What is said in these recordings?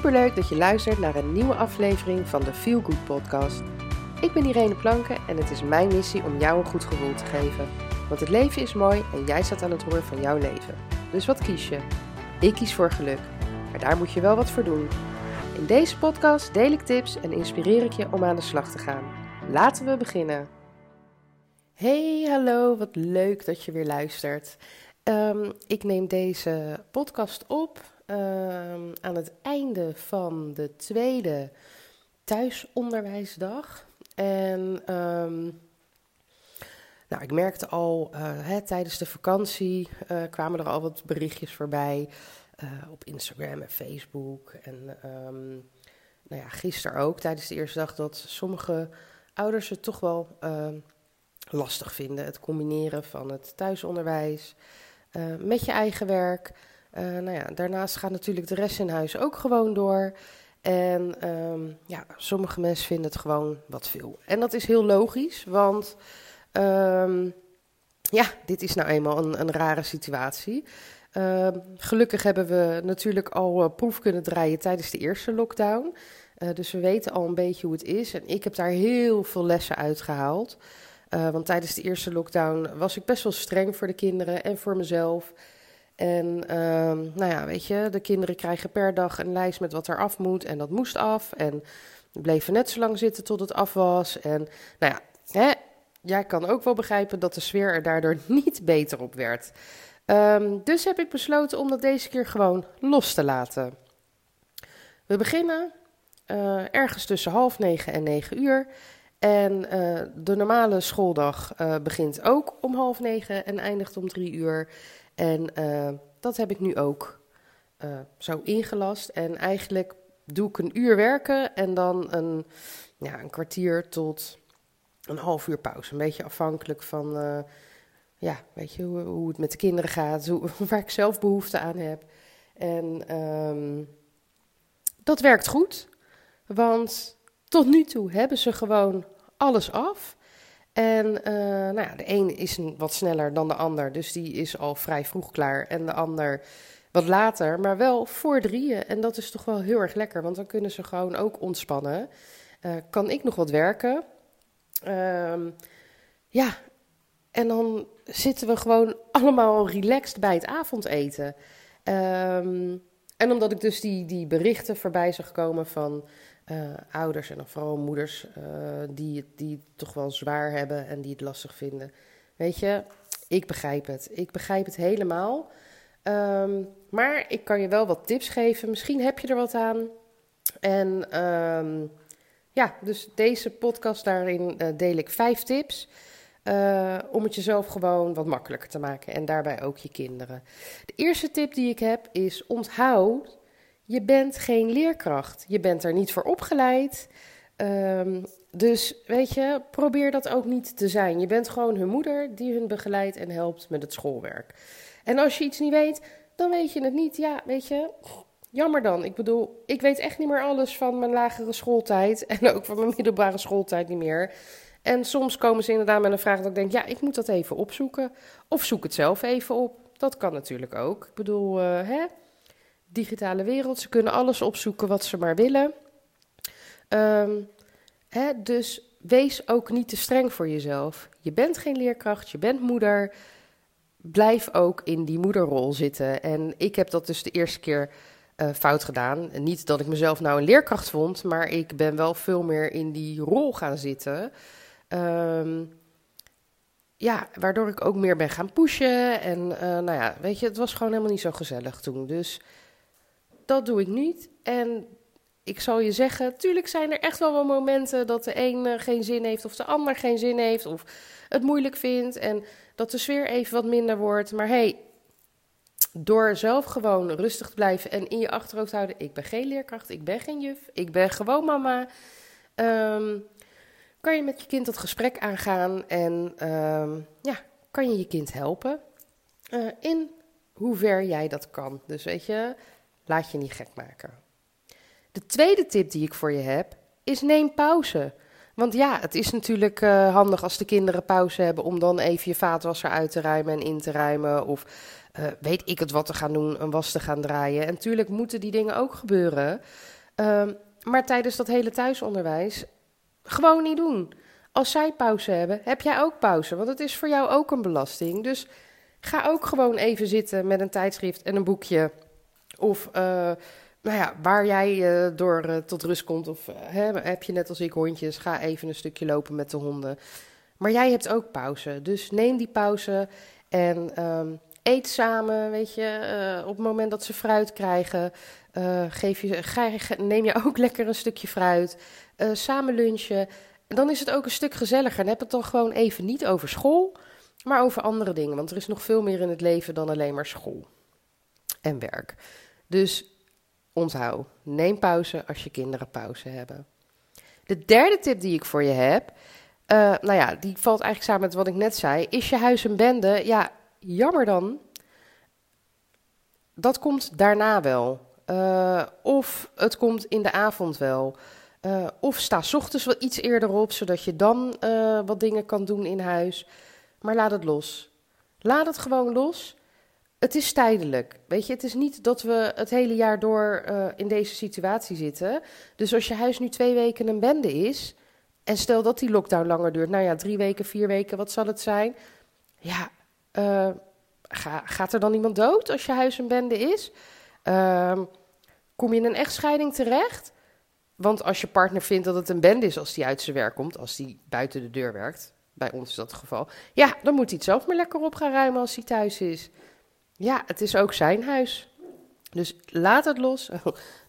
Superleuk dat je luistert naar een nieuwe aflevering van de Feel Good podcast. Ik ben Irene Planken en het is mijn missie om jou een goed gevoel te geven. Want het leven is mooi en jij staat aan het roer van jouw leven. Dus wat kies je? Ik kies voor geluk. Maar daar moet je wel wat voor doen. In deze podcast deel ik tips en inspireer ik je om aan de slag te gaan. Laten we beginnen. Hey, hallo, wat leuk dat je weer luistert. Ehm, ik neem deze podcast op Ehm, aan het einde van de tweede thuisonderwijsdag. En ehm, nou, ik merkte al uh, hè, tijdens de vakantie uh, kwamen er al wat berichtjes voorbij uh, op Instagram en Facebook. En um, nou ja, gisteren ook tijdens de eerste dag dat sommige ouders het toch wel lastig vinden. Het combineren van het thuisonderwijs met je eigen werk. Uh, nou ja, daarnaast gaat natuurlijk de rest in huis ook gewoon door. En um, ja, sommige mensen vinden het gewoon wat veel. En dat is heel logisch, want um, ja, dit is nou eenmaal een, een rare situatie. Uh, gelukkig hebben we natuurlijk al uh, proef kunnen draaien tijdens de eerste lockdown. Uh, dus we weten al een beetje hoe het is. En ik heb daar heel veel lessen uit gehaald. want tijdens de eerste lockdown was ik best wel streng voor de kinderen en voor mezelf. En um, nou ja, weet je, de kinderen krijgen per dag een lijst met wat er af moet. En dat moest af. En bleven net zo lang zitten tot het af was. En nou ja, hè, jij kan ook wel begrijpen dat de sfeer er daardoor niet beter op werd. Um, dus heb ik besloten om dat deze keer gewoon los te laten. We beginnen uh, ergens tussen half negen en negen uur. En uh, de normale schooldag uh, begint ook om half negen en eindigt om drie uur. En uh, dat heb ik nu ook zo ingelast. En eigenlijk doe ik een uur werken en dan een, ja, een kwartier tot een half uur pauze. Een beetje afhankelijk van ja, weet je, hoe, het met de kinderen gaat, hoe, waar ik zelf behoefte aan heb. En um, dat werkt goed, want tot nu toe hebben ze gewoon alles af. En uh, nou ja, de een is wat sneller dan de ander, dus die is al vrij vroeg klaar. En de ander wat later, maar wel voor drieën. En dat is toch wel heel erg lekker, want dan kunnen ze gewoon ook ontspannen. Uh, kan ik nog wat werken? Uh, ja, en dan zitten we gewoon allemaal relaxed bij het avondeten. Um, en omdat ik dus die, die berichten voorbij zag komen van uh, ouders en dan vooral moeders uh, die, die het toch wel zwaar hebben en die het lastig vinden. Weet je, ik begrijp het. Ik begrijp het helemaal. Um, maar ik kan je wel wat tips geven. Misschien heb je er wat aan. En um, ja, dus deze podcast daarin uh, deel ik vijf tips. om het jezelf gewoon wat makkelijker te maken. En daarbij ook je kinderen. De eerste tip die ik heb is onthoud je bent geen leerkracht. Je bent er niet voor opgeleid. Um, dus weet je, probeer dat ook niet te zijn. Je bent gewoon hun moeder die hun begeleidt en helpt met het schoolwerk. En als je iets niet weet, dan weet je het niet. Ja, weet je, jammer dan. Ik bedoel, ik weet echt niet meer alles van mijn lagere schooltijd en ook van mijn middelbare schooltijd niet meer. En soms komen ze inderdaad met een vraag dat ik denk, ja, ik moet dat even opzoeken. Of zoek het zelf even op. Dat kan natuurlijk ook. Ik bedoel, uh, hè digitale wereld. Ze kunnen alles opzoeken wat ze maar willen. Um, hè, dus wees ook niet te streng voor jezelf. Je bent geen leerkracht, je bent moeder. Blijf ook in die moederrol zitten. En ik heb dat dus de eerste keer uh, fout gedaan. Niet dat ik mezelf nou een leerkracht vond, maar ik ben wel veel meer in die rol gaan zitten. Um, ja, waardoor ik ook meer ben gaan pushen. En uh, nou ja, weet je, het was gewoon helemaal niet zo gezellig toen. Dus dat doe ik niet. En ik zal je zeggen, tuurlijk zijn er echt wel wel momenten dat de een uh, geen zin heeft of de ander geen zin heeft of het moeilijk vindt en dat de sfeer even wat minder wordt. Maar hey, door zelf gewoon rustig te blijven en in je achterhoofd houden, ik ben geen leerkracht, ik ben geen juf, ik ben gewoon mama. Um, kan je met je kind dat gesprek aangaan en um, ja, kan je je kind helpen uh, in hoever jij dat kan. Dus weet je, Laat je niet gek maken. De tweede tip die ik voor je heb is neem pauze. Want ja, het is natuurlijk uh, handig als de kinderen pauze hebben om dan even je vaatwasser uit te ruimen en in te ruimen. Of eh, weet ik het wat te gaan doen, een was te gaan draaien. En natuurlijk moeten die dingen ook gebeuren. Ehm, maar tijdens dat hele thuisonderwijs gewoon niet doen. Als zij pauze hebben, heb jij ook pauze. Want het is voor jou ook een belasting. Dus ga ook gewoon even zitten met een tijdschrift en een boekje. Of uh, nou ja, waar jij uh, door uh, tot rust komt. Of heb je net als ik hondjes, ga even een stukje lopen met de honden. Maar jij hebt ook pauze. Dus neem die pauze en um, eet samen. Weet je, op het moment dat ze fruit krijgen, geef je, neem je ook lekker een stukje fruit. samen lunchen. En dan is het ook een stuk gezelliger. En heb het dan gewoon even niet over school, maar over andere dingen. Want er is nog veel meer in het leven dan alleen maar school en werk. Dus onthoud, neem pauze als je kinderen pauze hebben. De derde tip die ik voor je heb, uh, nou ja, die valt eigenlijk samen met wat ik net zei. Is je huis een bende? Ja, jammer dan. Dat komt daarna wel. Uh, of het komt in de avond wel. Uh, of sta ochtends wat iets eerder op, zodat je dan wat dingen kan doen in huis. Maar laat het los. Laat het gewoon los. Het is tijdelijk. Weet je, het is niet dat we het hele jaar door uh, in deze situatie zitten. Dus als je huis nu twee weken een bende is. En stel dat die lockdown langer duurt. Nou ja, drie weken, vier weken, wat zal het zijn? Ja, ga, gaat er dan iemand dood als je huis een bende is? Ehm, kom je in een echtscheiding terecht? Want als je partner vindt dat het een band is als die uit zijn werk komt, als die buiten de deur werkt, bij ons is dat het geval, ja, dan moet hij het zelf maar lekker op gaan ruimen als hij thuis is. Ja, het is ook zijn huis. Dus laat het los.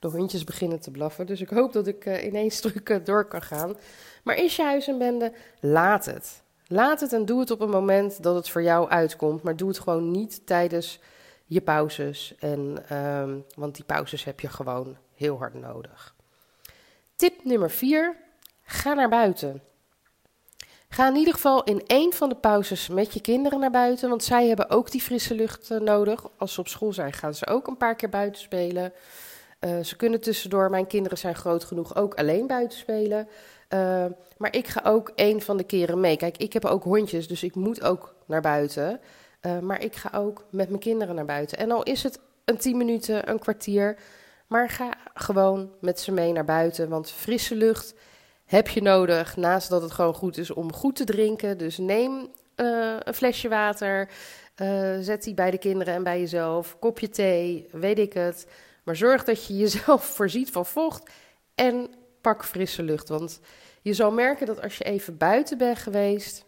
de hondjes beginnen te blaffen, dus ik hoop dat ik uh, ineens druk door kan gaan. Maar is je huis een bende? Laat het. Laat het en doe het op een moment dat het voor jou uitkomt. Maar doe het gewoon niet tijdens je pauzes. En, um, want die pauzes heb je gewoon heel hard nodig. Tip nummer 4. Ga naar buiten. Ga in ieder geval in één van de pauzes met je kinderen naar buiten, want zij hebben ook die frisse lucht uh, nodig. Als ze op school zijn, gaan ze ook een paar keer buiten spelen. Uh, ze kunnen tussendoor, mijn kinderen zijn groot genoeg, ook alleen buiten spelen. Uh, maar ik ga ook één van de keren mee. Kijk, ik heb ook hondjes, dus ik moet ook naar buiten. maar ik ga ook met mijn kinderen naar buiten. En al is het een tien minuten, een kwartier, maar ga gewoon met ze mee naar buiten, want frisse lucht heb je nodig. Naast dat het gewoon goed is om goed te drinken. Dus neem uh, een flesje water, uh, zet die bij de kinderen en bij jezelf. Kopje thee, weet ik het. Maar zorg dat je jezelf voorziet van vocht en pak frisse lucht. Want je zal merken dat als je even buiten bent geweest,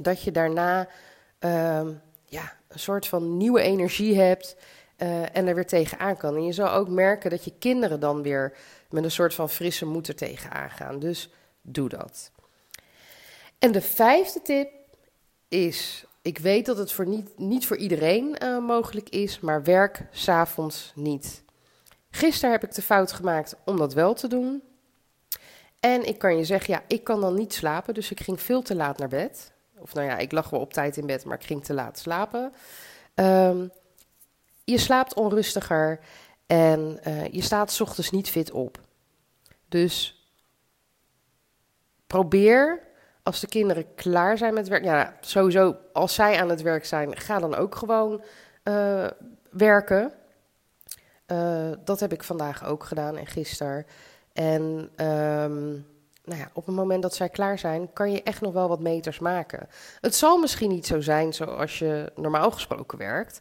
dat je daarna uh, ja, een soort van nieuwe energie hebt. Uh, en er weer tegenaan kan. En je zal ook merken dat je kinderen dan weer met een soort van frisse moed er tegenaan gaan. Dus doe dat. En de vijfde tip is: ik weet dat het voor niet, niet voor iedereen uh, mogelijk is, maar werk s'avonds niet. Gisteren heb ik de fout gemaakt om dat wel te doen. En ik kan je zeggen, ja, ik kan dan niet slapen, dus ik ging veel te laat naar bed. Of nou ja, ik lag wel op tijd in bed, maar ik ging te laat slapen. Um, je slaapt onrustiger en uh, je staat s ochtends niet fit op. Dus probeer als de kinderen klaar zijn met werk. Ja, sowieso als zij aan het werk zijn, ga dan ook gewoon uh, werken. Uh, dat heb ik vandaag ook gedaan en gisteren. En um, nou ja, op het moment dat zij klaar zijn, kan je echt nog wel wat meters maken. Het zal misschien niet zo zijn zoals je normaal gesproken werkt.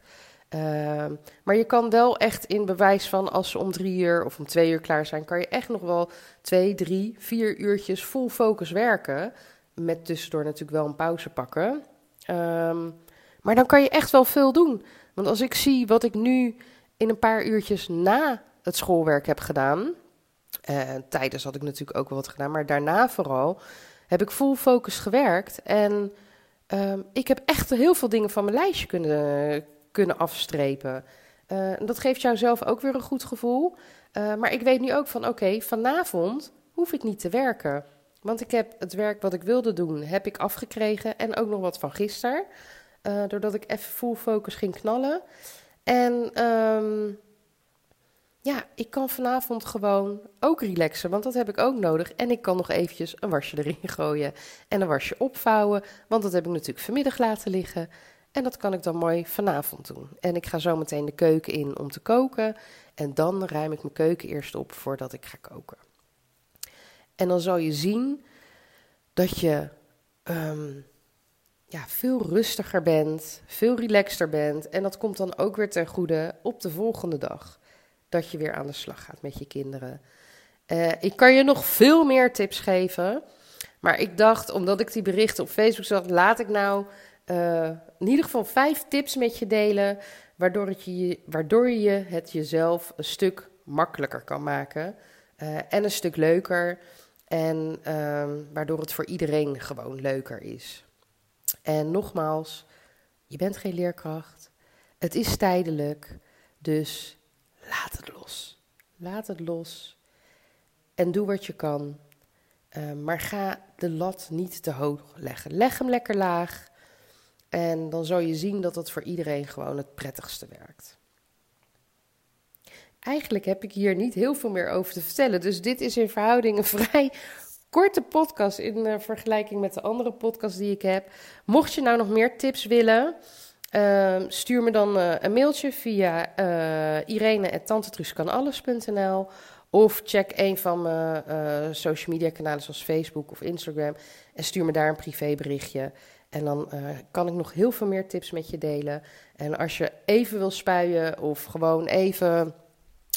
Uh, maar je kan wel echt in bewijs van als ze om drie uur of om twee uur klaar zijn, kan je echt nog wel twee, drie, vier uurtjes full focus werken. Met tussendoor natuurlijk wel een pauze pakken. Um, maar dan kan je echt wel veel doen. Want als ik zie wat ik nu in een paar uurtjes na het schoolwerk heb gedaan. Uh, tijdens had ik natuurlijk ook wel wat gedaan, maar daarna vooral heb ik full focus gewerkt. En um, ik heb echt heel veel dingen van mijn lijstje kunnen, kunnen afstrepen. Uh, dat geeft jou zelf ook weer een goed gevoel. Uh, maar ik weet nu ook van oké, vanavond hoef ik niet te werken. Want ik heb het werk wat ik wilde doen, heb ik afgekregen. En ook nog wat van gisteren. Uh, doordat ik even full focus ging knallen. En um, ja, ik kan vanavond gewoon ook relaxen, want dat heb ik ook nodig. En ik kan nog eventjes een wasje erin gooien en een wasje opvouwen, want dat heb ik natuurlijk vanmiddag laten liggen. En dat kan ik dan mooi vanavond doen. En ik ga zo meteen de keuken in om te koken. En dan ruim ik mijn keuken eerst op voordat ik ga koken. En dan zal je zien dat je ehm, ja, veel rustiger bent, veel relaxter bent. En dat komt dan ook weer ten goede op de volgende dag. Dat je weer aan de slag gaat met je kinderen. Uh, ik kan je nog veel meer tips geven. Maar ik dacht, omdat ik die berichten op Facebook zag, laat ik nou uh, in ieder geval vijf tips met je delen. Waardoor, je, waardoor je het jezelf een stuk makkelijker kan maken. Uh, en een stuk leuker. En uh, waardoor het voor iedereen gewoon leuker is. En nogmaals, je bent geen leerkracht. Het is tijdelijk. Dus laat het los. Laat het los. En doe wat je kan. Uh, maar ga de lat niet te hoog leggen. Leg hem lekker laag. En dan zal je zien dat het voor iedereen gewoon het prettigste werkt. Eigenlijk heb ik hier niet heel veel meer over te vertellen. Dus dit is in verhouding een vrij korte podcast in uh, vergelijking met de andere podcasts die ik heb. Mocht je nou nog meer tips willen, uh, stuur me dan uh, een mailtje via uh, of check een van mijn social media kanalen zoals Facebook of Instagram en stuur me daar een privéberichtje. En dan kan ik nog heel veel meer tips met je delen. En als je even wil spuien of gewoon even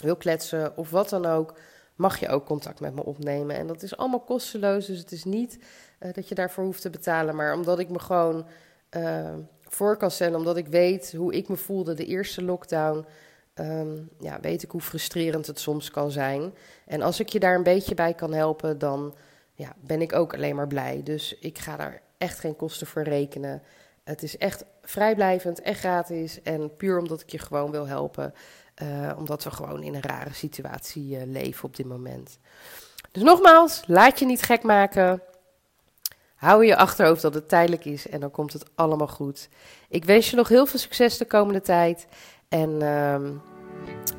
wil kletsen of wat dan ook, mag je ook contact met me opnemen. En dat is allemaal kosteloos, dus het is niet uh, dat je daarvoor hoeft te betalen. Maar omdat ik me gewoon uh, voor kan stellen, omdat ik weet hoe ik me voelde de eerste lockdown, um, ja, weet ik hoe frustrerend het soms kan zijn. En als ik je daar een beetje bij kan helpen, dan ja, ben ik ook alleen maar blij. Dus ik ga daar echt geen kosten voor rekenen. Het is echt vrijblijvend en gratis en puur omdat ik je gewoon wil helpen. Uh, omdat we gewoon in een rare situatie uh, leven op dit moment. Dus nogmaals, laat je niet gek maken. Hou je achterhoofd dat het tijdelijk is en dan komt het allemaal goed. Ik wens je nog heel veel succes de komende tijd. En uh,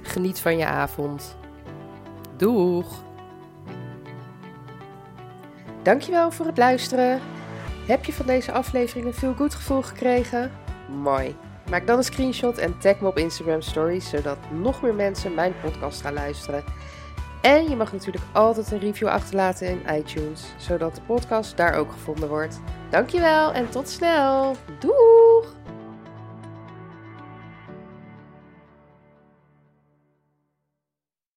geniet van je avond. Doeg! Dankjewel voor het luisteren. Heb je van deze aflevering een veel goed gevoel gekregen? Mooi. Maak dan een screenshot en tag me op Instagram Stories, zodat nog meer mensen mijn podcast gaan luisteren. En je mag natuurlijk altijd een review achterlaten in iTunes, zodat de podcast daar ook gevonden wordt. Dankjewel en tot snel. Doeg!